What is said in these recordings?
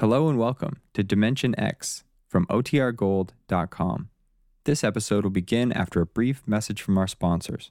Hello and welcome to Dimension X from OTRGold.com. This episode will begin after a brief message from our sponsors.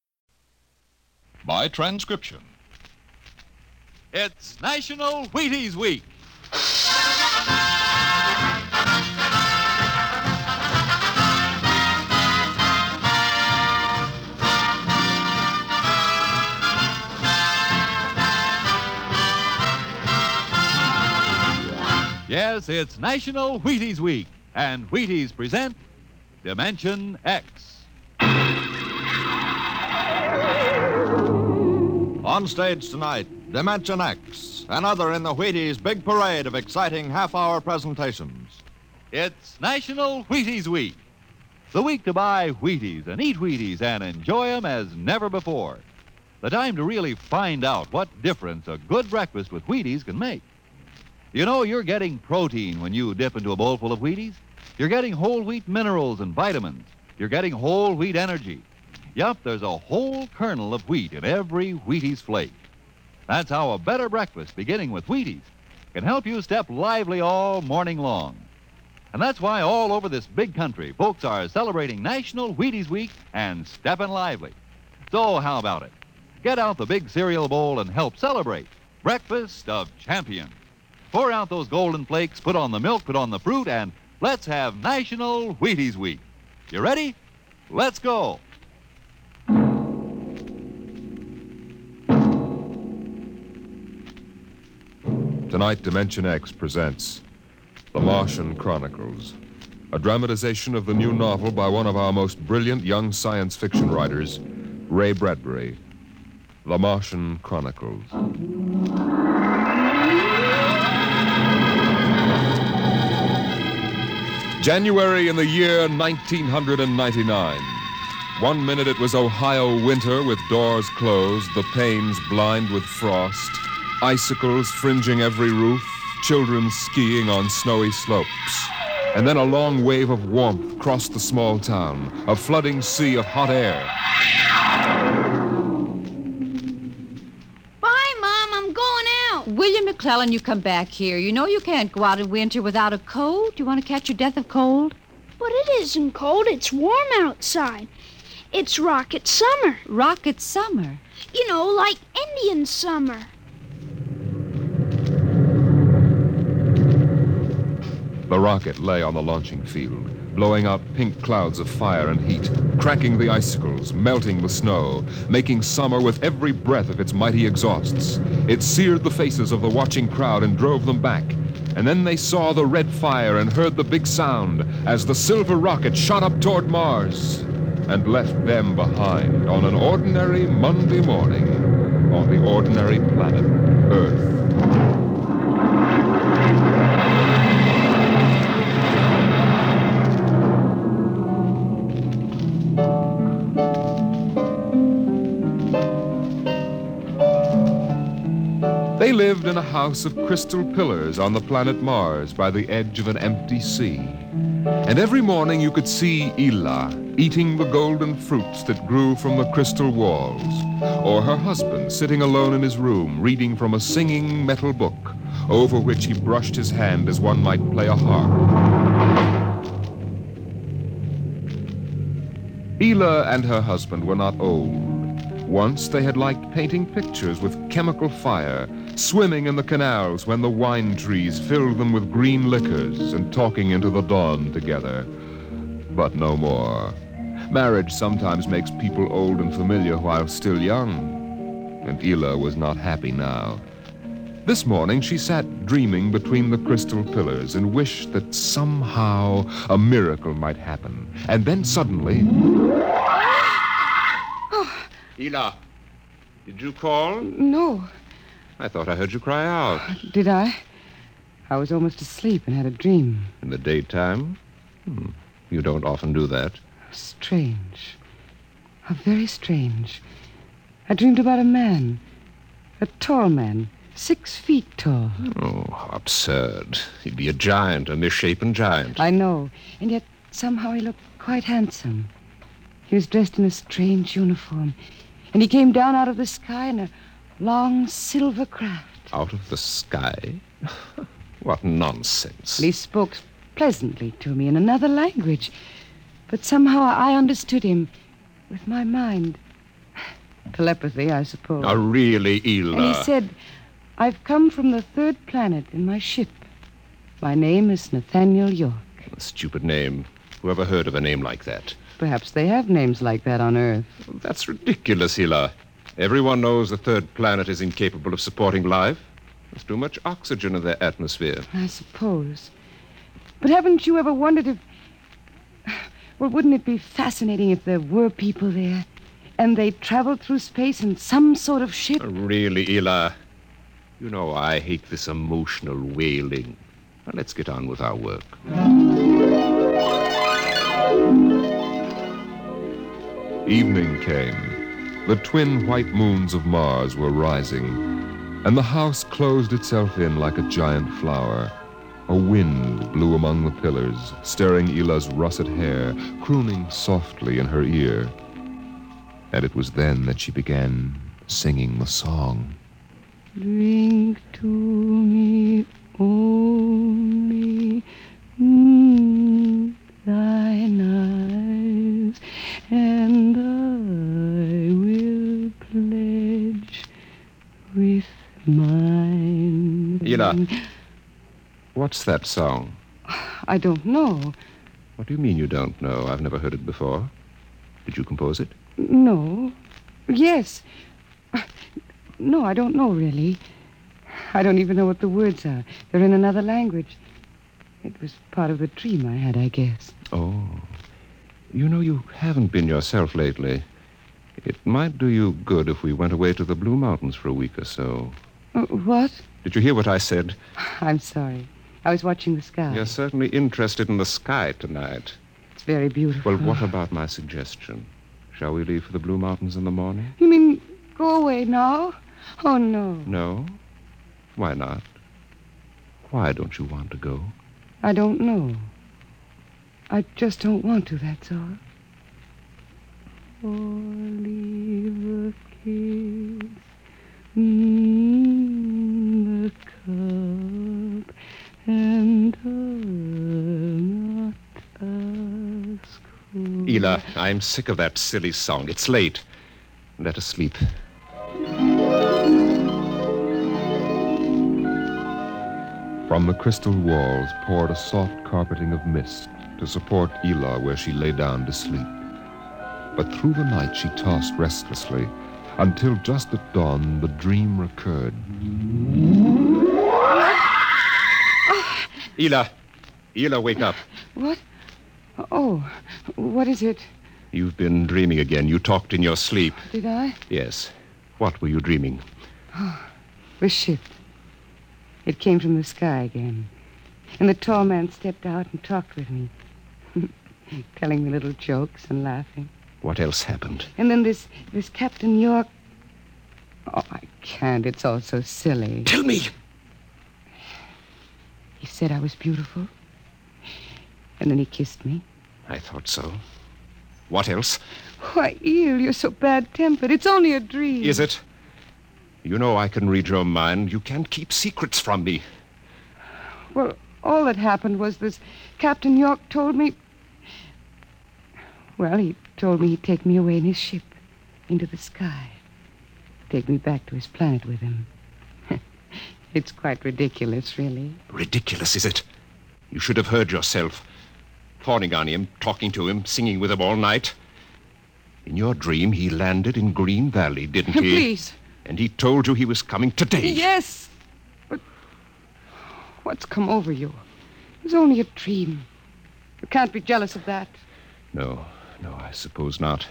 By transcription. It's National Wheaties Week. Yes, it's National Wheaties Week, and Wheaties present Dimension X. On stage tonight, Dimension X, another in the Wheaties big parade of exciting half hour presentations. It's National Wheaties Week. The week to buy Wheaties and eat Wheaties and enjoy 'em as never before. The time to really find out what difference a good breakfast with Wheaties can make. You know, you're getting protein when you dip into a bowl full of Wheaties. You're getting whole wheat minerals and vitamins. You're getting whole wheat energy. Yup, there's a whole kernel of wheat in every Wheaties flake. That's how a better breakfast, beginning with Wheaties, can help you step lively all morning long. And that's why all over this big country, folks are celebrating National Wheaties Week and stepping lively. So, how about it? Get out the big cereal bowl and help celebrate Breakfast of Champions. Pour out those golden flakes, put on the milk, put on the fruit, and let's have National Wheaties Week. You ready? Let's go. Tonight, Dimension X presents The Martian Chronicles, a dramatization of the new novel by one of our most brilliant young science fiction writers, Ray Bradbury. The Martian Chronicles. January in the year 1999. One minute it was Ohio winter with doors closed, the panes blind with frost, icicles fringing every roof, children skiing on snowy slopes. And then a long wave of warmth crossed the small town, a flooding sea of hot air. Bye, Mom. I'm going out. William McClellan, you come back here. You know you can't go out in winter without a coat. You want to catch your death of cold? But it isn't cold. It's warm outside. It's rocket summer. Rocket summer. You know, like Indian summer. The rocket lay on the launching field, blowing out pink clouds of fire and heat, cracking the icicles, melting the snow, making summer with every breath of its mighty exhausts. It seared the faces of the watching crowd and drove them back. And then they saw the red fire and heard the big sound as the silver rocket shot up toward Mars and left them behind on an ordinary Monday morning on the ordinary planet, Earth. They lived in a house of crystal pillars on the planet Mars by the edge of an empty sea. And every morning you could see Ylla eating the golden fruits that grew from the crystal walls, or her husband sitting alone in his room reading from a singing metal book over which he brushed his hand as one might play a harp. Ylla and her husband were not old. Once they had liked painting pictures with chemical fire, swimming in the canals when the wine trees filled them with green liquors, and talking into the dawn together. But no more. Marriage sometimes makes people old and familiar while still young. And Ylla was not happy now. This morning she sat dreaming between the crystal pillars and wished that somehow a miracle might happen. And then suddenly. Ylla, did you call? No. I thought I heard you cry out. Did I? I was almost asleep and had a dream. In the daytime? Hmm. You don't often do that. Strange. How very strange. I dreamed about a man. A tall man. Six feet tall. Oh, how absurd. He'd be a giant, a misshapen giant. I know. And yet somehow he looked quite handsome. He was dressed in a strange uniform. And he came down out of the sky in a long silver craft. Out of the sky? what nonsense. He spoke pleasantly to me in another language. But somehow I understood him with my mind. Telepathy, I suppose. Oh, really, Ylla? And he said, I've come from the third planet in my ship. My name is Nathaniel York. A stupid name. Whoever heard of a name like that? Perhaps they have names like that on Earth. That's ridiculous, Ylla. Everyone knows the third planet is incapable of supporting life. There's too much oxygen in their atmosphere. I suppose. But haven't you ever wondered if. Well, wouldn't it be fascinating if there were people there and they traveled through space in some sort of ship? Uh, really, Ylla? You know I hate this emotional wailing. Now, let's get on with our work. Evening came. The twin white moons of Mars were rising, and the house closed itself in like a giant flower. A wind blew among the pillars, stirring Ylla's russet hair, crooning softly in her ear. And it was then that she began singing the song. Drink to me only mm, What's that song? I don't know. What do you mean you don't know? I've never heard it before. Did you compose it? No. Yes. No, I don't know really. I don't even know what the words are. They're in another language. It was part of the dream I had, I guess. Oh. You know, you haven't been yourself lately. It might do you good if we went away to the Blue Mountains for a week or so. Uh, what? Did you hear what I said? I'm sorry. I was watching the sky. You're certainly interested in the sky tonight. It's very beautiful. Well, what about my suggestion? Shall we leave for the Blue Mountains in the morning? You mean go away now? Oh, no. No? Why not? Why don't you want to go? I don't know. I just don't want to, that's all. Olive kiss mm, cup, and I'll not. Ylla, I'm sick of that silly song. It's late. Let us sleep. From the crystal walls poured a soft carpeting of mist to support Ylla where she lay down to sleep. But through the night she tossed restlessly until just at dawn the dream recurred. Ylla! Ylla, wake up. What? Oh, what is it? You've been dreaming again. You talked in your sleep. Did I? Yes. What were you dreaming? Oh, the ship. It came from the sky again. And the tall man stepped out and talked with me, telling me little jokes and laughing. What else happened? And then this this Captain York. Oh, I can't. It's all so silly. Tell me! He said I was beautiful. And then he kissed me. I thought so. What else? Why, Yll, you're so bad tempered. It's only a dream. Is it? You know I can read your mind. You can't keep secrets from me. Well, all that happened was this Captain York told me. Well, he told me he'd take me away in his ship into the sky. Take me back to his planet with him. It's quite ridiculous, really. Ridiculous, is it? You should have heard yourself. Fawning on him, talking to him, singing with him all night. In your dream, he landed in Green Valley, didn't he? Please. And he told you he was coming today. Yes. But what's come over you? It was only a dream. You can't be jealous of that. No, no, I suppose not.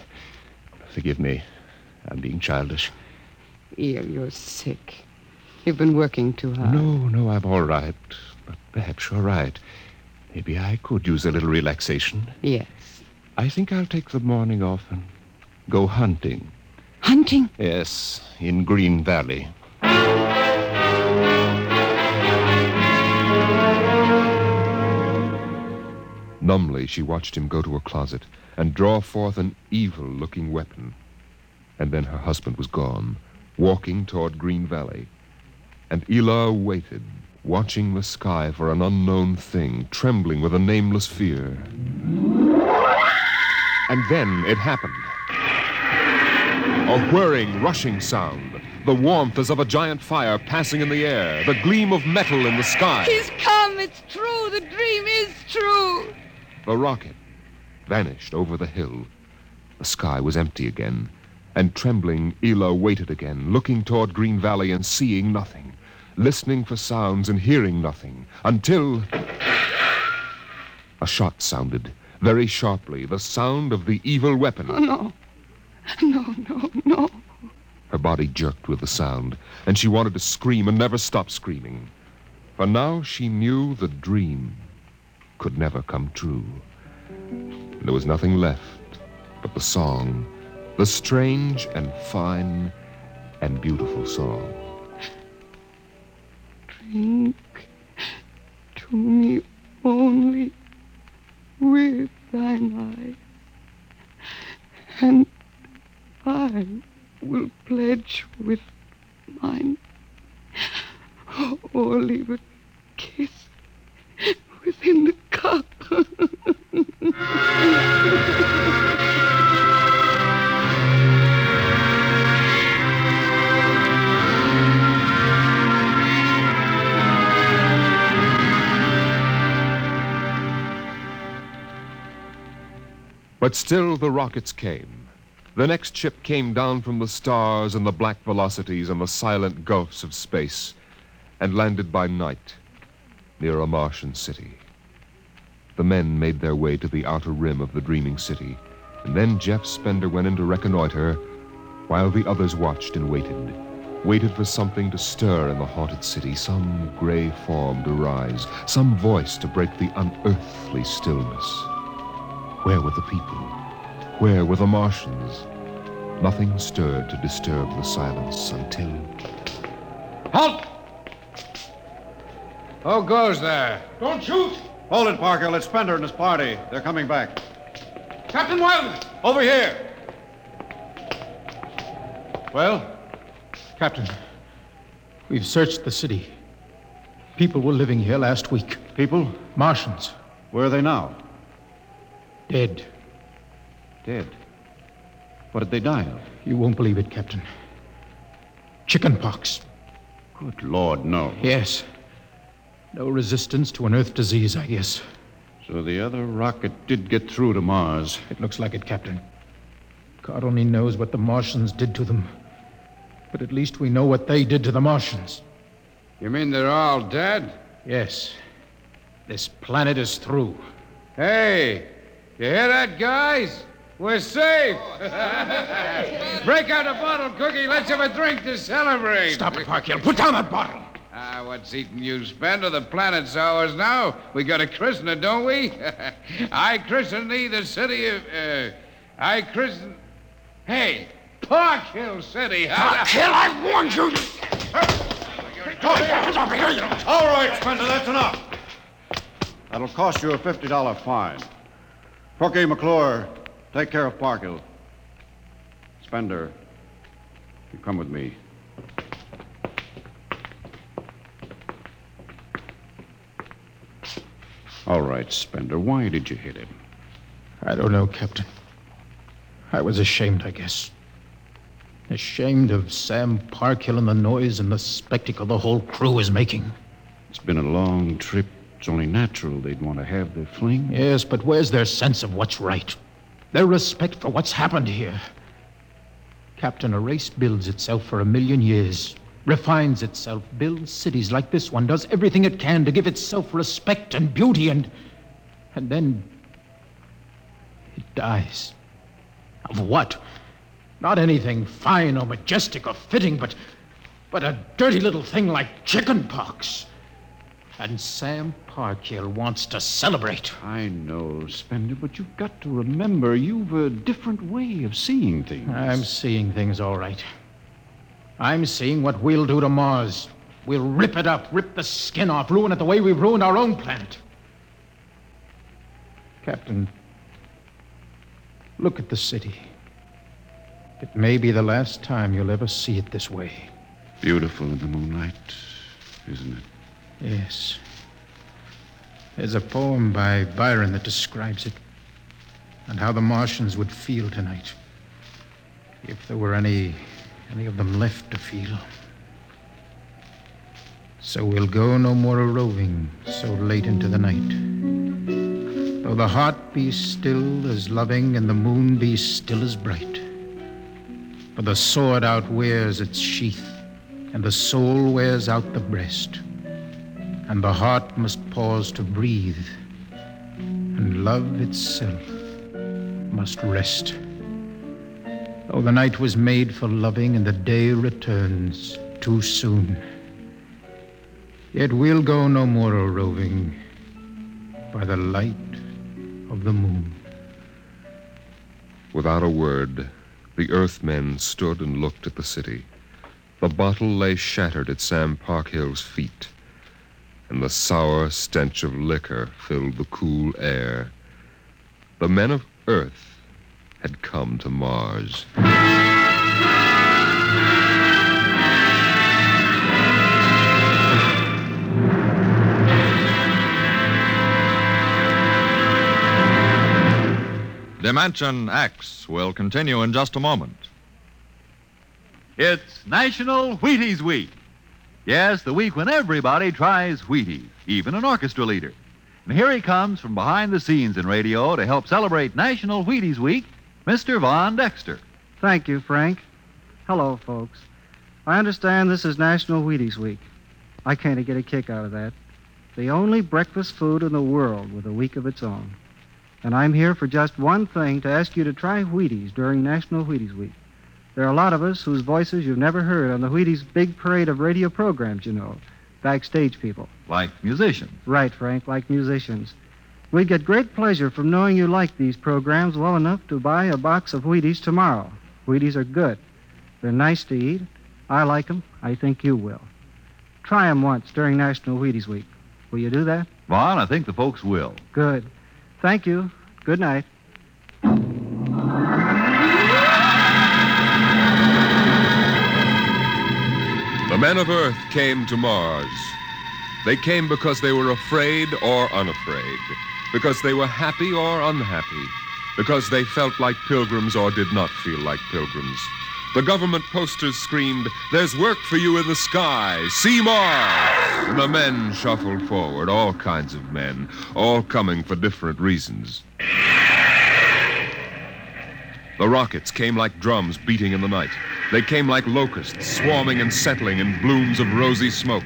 Forgive me. I'm being childish. Yll, you're sick. You've been working too hard. No, no, I'm all right. But perhaps you're right. Maybe I could use a little relaxation. Yes. I think I'll take the morning off and go hunting. Hunting? Yes, in Green Valley. Numbly, she watched him go to a closet and draw forth an evil looking weapon. And then her husband was gone, walking toward Green Valley. And Ylla waited, watching the sky for an unknown thing, trembling with a nameless fear. And then it happened. A whirring, rushing sound. The warmth as of a giant fire passing in the air. The gleam of metal in the sky. He's come. It's true. The dream is true. The rocket vanished over the hill. The sky was empty again. And trembling, Ylla waited again, looking toward Green Valley and seeing nothing, listening for sounds and hearing nothing, until. A shot sounded, very sharply, the sound of the evil weapon. Oh, no. No, no, no. Her body jerked with the sound, and she wanted to scream and never stop screaming. For now she knew the dream could never come true. There was nothing left but the song, the strange and fine and beautiful song. Drink to me only with thine eye, and I will pledge with mine, or leave a kiss within the cup. But still the rockets came. The next ship came down from the stars and the black velocities and the silent gulfs of space and landed by night near a Martian city. The men made their way to the outer rim of the dreaming city, and then Jeff Spender went in to reconnoiter while the others watched and waited. Waited for something to stir in the haunted city, some gray form to rise, some voice to break the unearthly stillness. Where were the people? Where were the Martians? Nothing stirred to disturb the silence until. Halt! Who goes there? Don't shoot! Hold it, Parker. It's Spender and his party. They're coming back. Captain Wilder! Over here! Well? Captain, we've searched the city. People were living here last week. People? Martians. Where are they now? Dead. Dead. What did they die of? You won't believe it, Captain. Chickenpox. Good Lord, no. Yes. No resistance to an Earth disease, I guess. So the other rocket did get through to Mars. It looks like it, Captain. God only knows what the Martians did to them. But at least we know what they did to the Martians. You mean they're all dead? Yes. This planet is through. Hey, you hear that, guys? We're safe. Break out a bottle, Cookie. Let's have a drink to celebrate. Stop it, Parkhill. Put down that bottle. Ah, what's eating you, Spender? The planet's ours now. We got to christen it, don't we? I christen thee the city of. Uh, I christen. Hey, Park Hill City. Parkhill, I warned you. Stop it, you. All right, Spender, that's enough. That'll cost you a $50 fine. Cookie McClure, take care of Parkhill. Spender, you come with me. All right, Spender, why did you hit him? I don't know, Captain. I was ashamed, I guess. Ashamed of Sam Parkhill and the noise and the spectacle the whole crew is making. It's been a long trip. It's only natural they'd want to have their fling. Yes, but where's their sense of what's right? Their respect for what's happened here? Captain, a race builds itself for a million years, refines itself, builds cities like this one, does everything it can to give itself respect and beauty, and. and then. it dies. Of what? Not anything fine or majestic or fitting, but. but a dirty little thing like chickenpox. And Sam Parkhill wants to celebrate. I know, Spender, but you've got to remember you've a different way of seeing things. I'm seeing things all right. I'm seeing what we'll do to Mars. We'll rip it up, rip the skin off, ruin it the way we've ruined our own planet. Captain, look at the city. It may be the last time you'll ever see it this way. Beautiful in the moonlight, isn't it? Yes. There's a poem by Byron that describes it and how the Martians would feel tonight. If there were any any of them left to feel. So we'll go no more a roving so late into the night. Though the heart be still as loving and the moon be still as bright. For the sword outwears its sheath, and the soul wears out the breast. And the heart must pause to breathe, and love itself must rest. Though the night was made for loving and the day returns too soon. Yet we'll go no more a roving by the light of the moon. Without a word, the Earthmen stood and looked at the city. The bottle lay shattered at Sam Parkhill's feet, and the sour stench of liquor filled the cool air. The men of Earth had come to Mars. Dimension X will continue in just a moment. It's National Wheaties Week. Yes, the week when everybody tries Wheaties, even an orchestra leader. And here he comes from behind the scenes in radio to help celebrate National Wheaties Week, Mr. Von Dexter. Thank you, Frank. Hello, folks. I understand this is National Wheaties Week. I kind of get a kick out of that. The only breakfast food in the world with a week of its own. And I'm here for just one thing to ask you to try Wheaties during National Wheaties Week. There are a lot of us whose voices you've never heard on the Wheaties big parade of radio programs, you know. Backstage people. Like musicians. Right, Frank, like musicians. We'd get great pleasure from knowing you like these programs well enough to buy a box of Wheaties tomorrow. Wheaties are good. They're nice to eat. I like 'em. I think you will. Try 'em once during National Wheaties Week. Will you do that? Vaughn, I think the folks will. Good. Thank you. Good night. Men of Earth came to Mars. They came because they were afraid or unafraid, because they were happy or unhappy, because they felt like pilgrims or did not feel like pilgrims. The government posters screamed, There's work for you in the sky. See Mars! And the men shuffled forward, all kinds of men, all coming for different reasons. The rockets came like drums beating in the night. They came like locusts, swarming and settling in blooms of rosy smoke.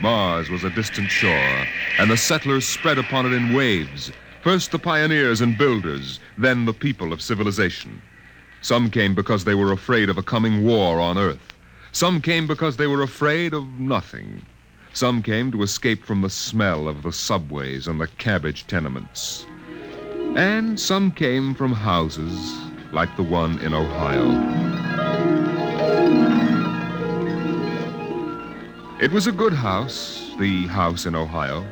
Mars was a distant shore, and the settlers spread upon it in waves. First the pioneers and builders, then the people of civilization. Some came because they were afraid of a coming war on Earth. Some came because they were afraid of nothing. Some came to escape from the smell of the subways and the cabbage tenements. And some came from houses like the one in Ohio. It was a good house, the house in Ohio,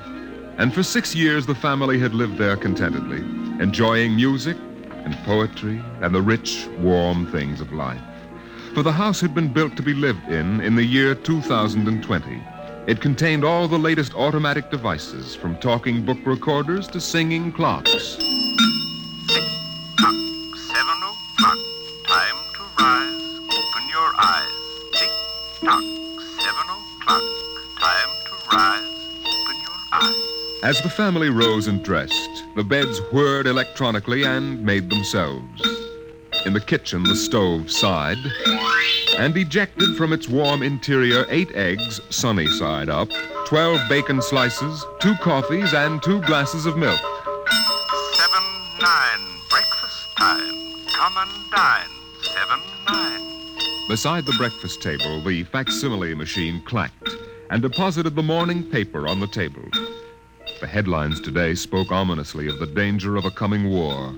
and for six years the family had lived there contentedly, enjoying music and poetry and the rich, warm things of life. For the house had been built to be lived in in the year 2020. It contained all the latest automatic devices, from talking book recorders to singing clocks. As the family rose and dressed, the beds whirred electronically and made themselves. In the kitchen, the stove sighed and ejected from its warm interior eight eggs, sunny side up, twelve bacon slices, two coffees, and two glasses of milk. Seven nine. Breakfast time. Come and dine. Seven nine. Beside the breakfast table, the facsimile machine clacked, and deposited the morning paper on the table. The headlines today spoke ominously of the danger of a coming war,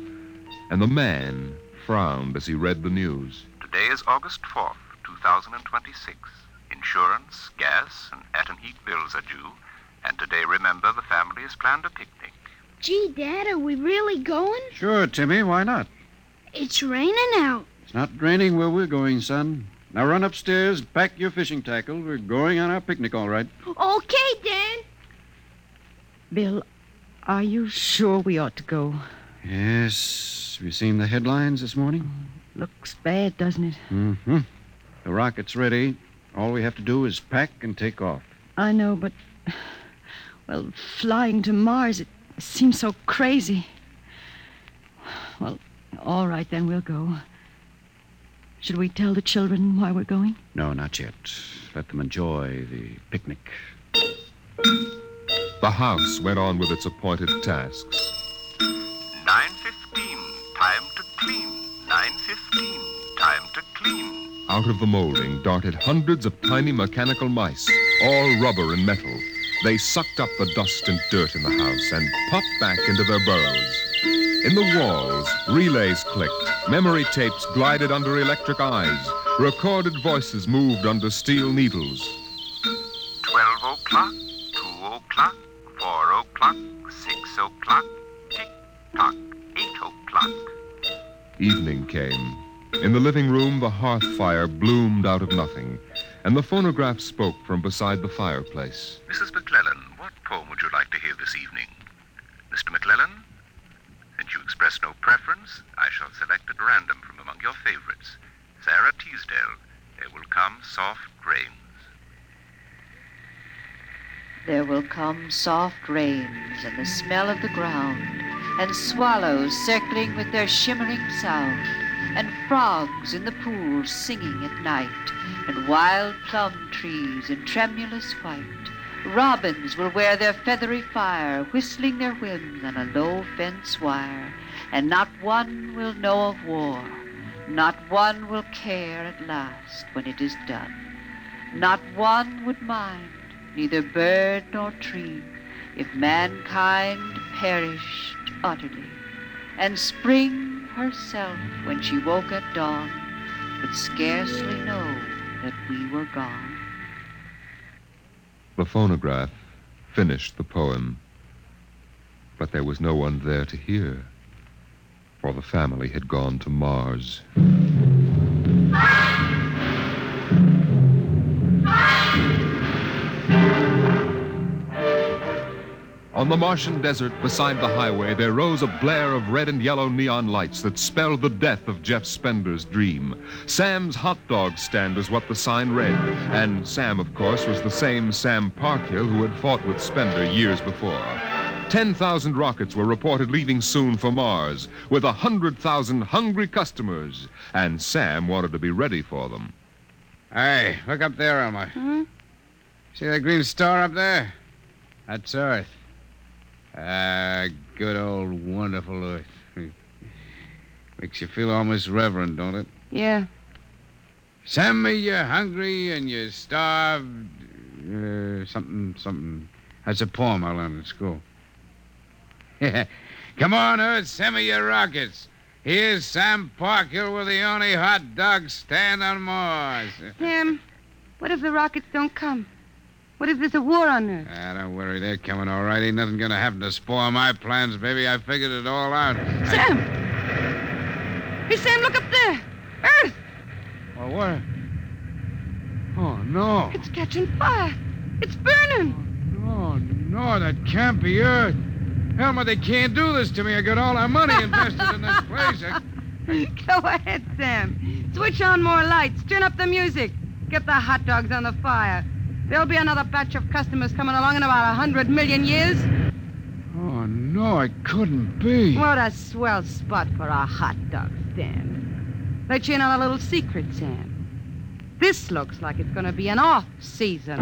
and the man frowned as he read the news. Today is August 4th, 2026. Insurance, gas, and atom heat bills are due. And today, remember, the family has planned a picnic. Gee, Dad, are we really going? Sure, Timmy, why not? It's raining out. It's not raining where we're going, son. Now run upstairs, pack your fishing tackle. We're going on our picnic, all right. Okay, Dad. Bill, are you sure we ought to go? Yes. Have you seen the headlines this morning? Looks bad, doesn't it? Mm-hmm. The rocket's ready. All we have to do is pack and take off. I know, but. Well, flying to Mars, it seems so crazy. Well, all right, then we'll go. Should we tell the children why we're going? No, not yet. Let them enjoy the picnic. The house went on with its appointed tasks. 9.15, time to clean. 9.15, time to clean. Out of the molding darted hundreds of tiny mechanical mice, all rubber and metal. They sucked up the dust and dirt in the house and popped back into their burrows. In the walls, relays clicked, memory tapes glided under electric eyes, recorded voices moved under steel needles. 12 o'clock, 2 o'clock, Evening came. In the living room, the hearth fire bloomed out of nothing, and the phonograph spoke from beside the fireplace. Mrs. McClellan, what poem would you like to hear this evening? Mr. McClellan? Since you express no preference, I shall select at random from among your favorites. Sara Teasdale, There Will Come Soft Rains. There will come soft rains and the smell of the ground, and swallows circling with their shimmering sound, and frogs in the pools singing at night, and wild plum trees in tremulous white. Robins will wear their feathery fire, whistling their whims on a low fence wire, and not one will know of war, not one will care at last when it is done. Not one would mind, neither bird nor tree, if mankind perished utterly. And spring herself, when she woke at dawn, would scarcely know that we were gone. The phonograph finished the poem, but there was no one there to hear, for the family had gone to Mars. Ah! Ah! On the Martian desert beside the highway, there rose a blare of red and yellow neon lights that spelled the death of Jeff Spender's dream. Sam's hot dog stand was what the sign read, and Sam, of course, was the same Sam Parkhill who had fought with Spender years before. 10,000 rockets were reported leaving soon for Mars, with 100,000 hungry customers, and Sam wanted to be ready for them. Hey, look up there, Elmer. Hmm? See that green star up there? That's Earth. Ah, good old wonderful Earth. Makes you feel almost reverent, don't it? Yeah. Send me you're hungry and you're starved. Uh, something, something. That's a poem I learned in school. Come on, Earth, send me your rockets. Here's Sam Parkhill with the only hot dog stand on Mars. Sam, what if the rockets don't come? What if there's a war on Earth? Ah, don't worry, they're coming all right. Ain't nothing gonna happen to spoil my plans, baby. I figured it all out. Sam! Hey, Sam, look up there! Earth! Well, what? Oh, no. It's catching fire. It's burning. Oh, no, that can't be Earth. Helmer, they can't do this to me. I got all our money invested in this place. I... Go ahead, Sam. Switch on more lights. Turn up the music. Get the hot dogs on the fire. There'll be another batch of customers coming along in about a hundred million years. Oh, no, it couldn't be. What a swell spot for a hot dog stand. Let you in on a little secret, Sam. This looks like it's going to be an off season.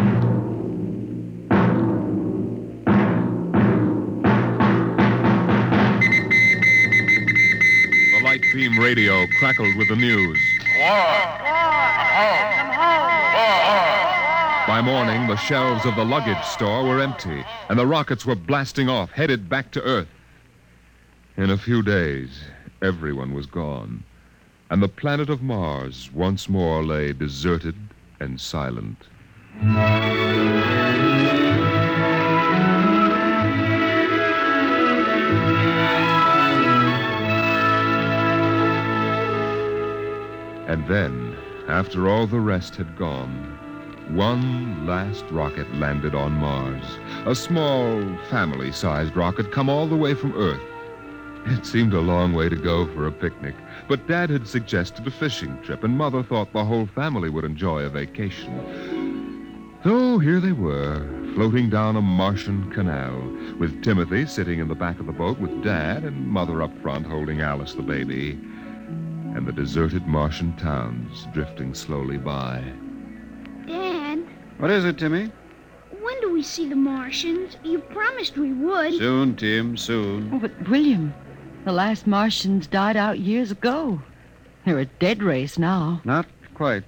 The light beam radio crackled with the news. By morning, the shelves of the luggage store were empty, and the rockets were blasting off, headed back to Earth. In a few days, everyone was gone, and the planet of Mars once more lay deserted and silent. And then, after all the rest had gone, one last rocket landed on Mars. A small, family sized rocket come all the way from Earth. It seemed a long way to go for a picnic, but Dad had suggested a fishing trip, and Mother thought the whole family would enjoy a vacation. So here they were, floating down a Martian canal, with Timothy sitting in the back of the boat with Dad and Mother up front holding Alice the baby, and the deserted Martian towns drifting slowly by. Dad, What is it, Timmy? when do we see the Martians? You promised we would. Soon, Tim, soon. Oh, but William, the last Martians died out years ago. They're a dead race now. Not quite.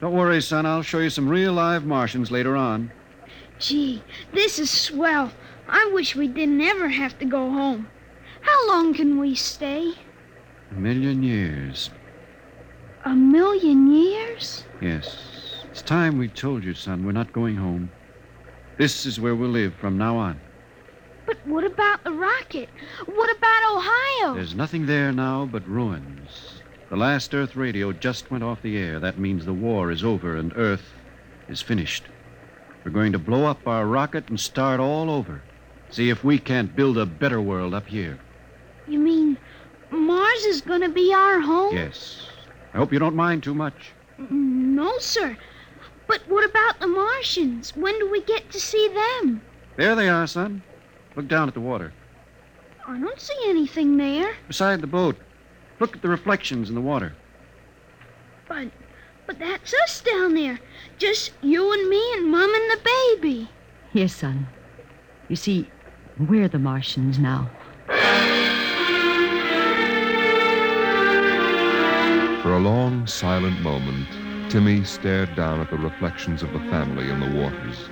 Don't worry, son. I'll show you some real live Martians later on. Gee, this is swell. I wish we didn't ever have to go home. How long can we stay? A million years. A million years? Yes. It's time we told you, son. We're not going home. This is where we'll live from now on. But what about the rocket? What about Ohio? There's nothing there now but ruins. The last Earth radio just went off the air. That means the war is over and Earth is finished. We're going to blow up our rocket and start all over. See if we can't build a better world up here. You mean Mars is gonna be our home? Yes. I hope you don't mind too much. Mm, no, sir. But what about the Martians? When do we get to see them? There they are, son. Look down at the water. I don't see anything there. Beside the boat. Look at the reflections in the water. But but that's us down there. Just you and me and Mum and the baby. Yes, son. You see, we're the Martians now. For a long, silent moment, Timmy stared down at the reflections of the family in the waters,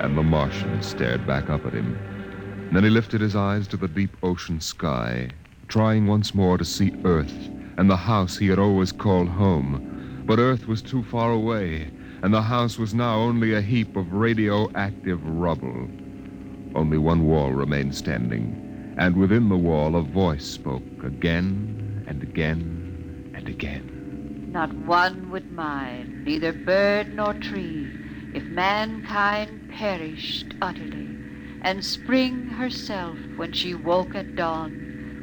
and the Martian stared back up at him. Then he lifted his eyes to the deep ocean sky, trying once more to see Earth and the house he had always called home. But Earth was too far away, and the house was now only a heap of radioactive rubble. Only one wall remained standing, and within the wall a voice spoke again and again and again. Not one would mind, neither bird nor tree, if mankind perished utterly, and spring herself, when she woke at dawn,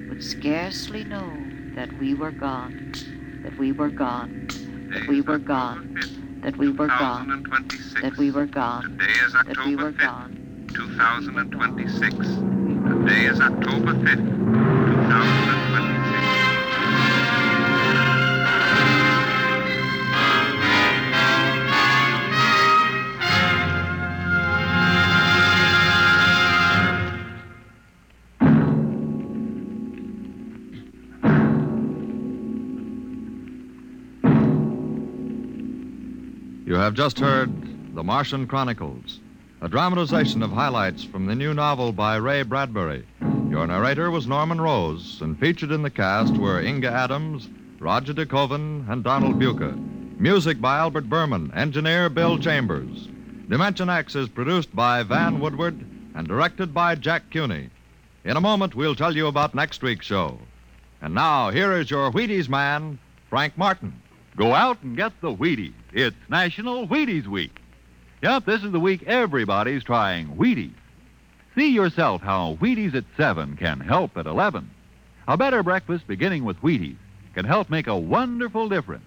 would scarcely know that we were gone, that we were gone, that we were gone, that we were gone, that we were gone, that we were gone. 2026. Today is October 5th, 2026. Have just heard The Martian Chronicles, a dramatization of highlights from the new novel by Ray Bradbury. Your narrator was Norman Rose, and featured in the cast were Inga Adams, Roger DeKoven, and Donald Buka. Music by Albert Berman, engineer Bill Chambers. Dimension X is produced by Van Woodward and directed by Jack Cuney. In a moment, we'll tell you about next week's show. And now, here is your Wheaties man, Frank Martin. Go out and get the Wheaties. It's National Wheaties Week. Yep, this is the week everybody's trying Wheaties. See yourself how Wheaties at 7 can help at 11. A better breakfast beginning with Wheaties can help make a wonderful difference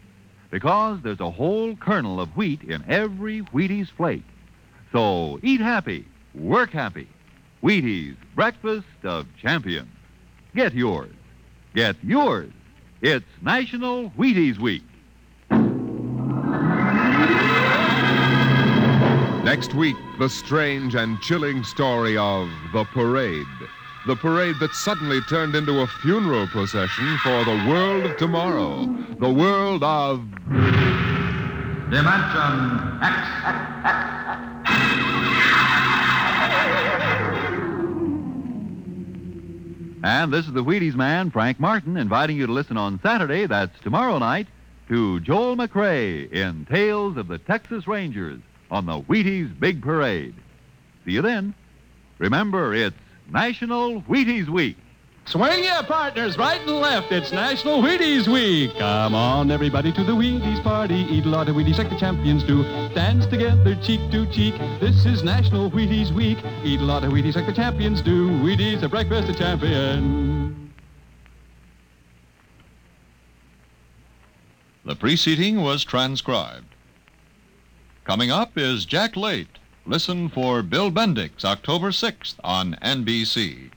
because there's a whole kernel of wheat in every Wheaties flake. So eat happy, work happy. Wheaties, breakfast of champions. Get yours. Get yours. It's National Wheaties Week. Next week, the strange and chilling story of the parade. The parade that suddenly turned into a funeral procession for the world of tomorrow. The world of Dimension X. And this is the Wheaties man, Frank Martin, inviting you to listen on Saturday, that's tomorrow night, to Joel McCrea in Tales of the Texas Rangers on the Wheaties Big Parade. See you then. Remember, it's National Wheaties Week. Swing your partners right and left. It's National Wheaties Week. Come on, everybody, to the Wheaties party. Eat a lot of Wheaties like the champions do. Dance together, cheek to cheek. This is National Wheaties Week. Eat a lot of Wheaties like the champions do. Wheaties, a breakfast of champions. The preceding was transcribed. Coming up is Jack Late. Listen for Bill Bendix, October 6th on NBC.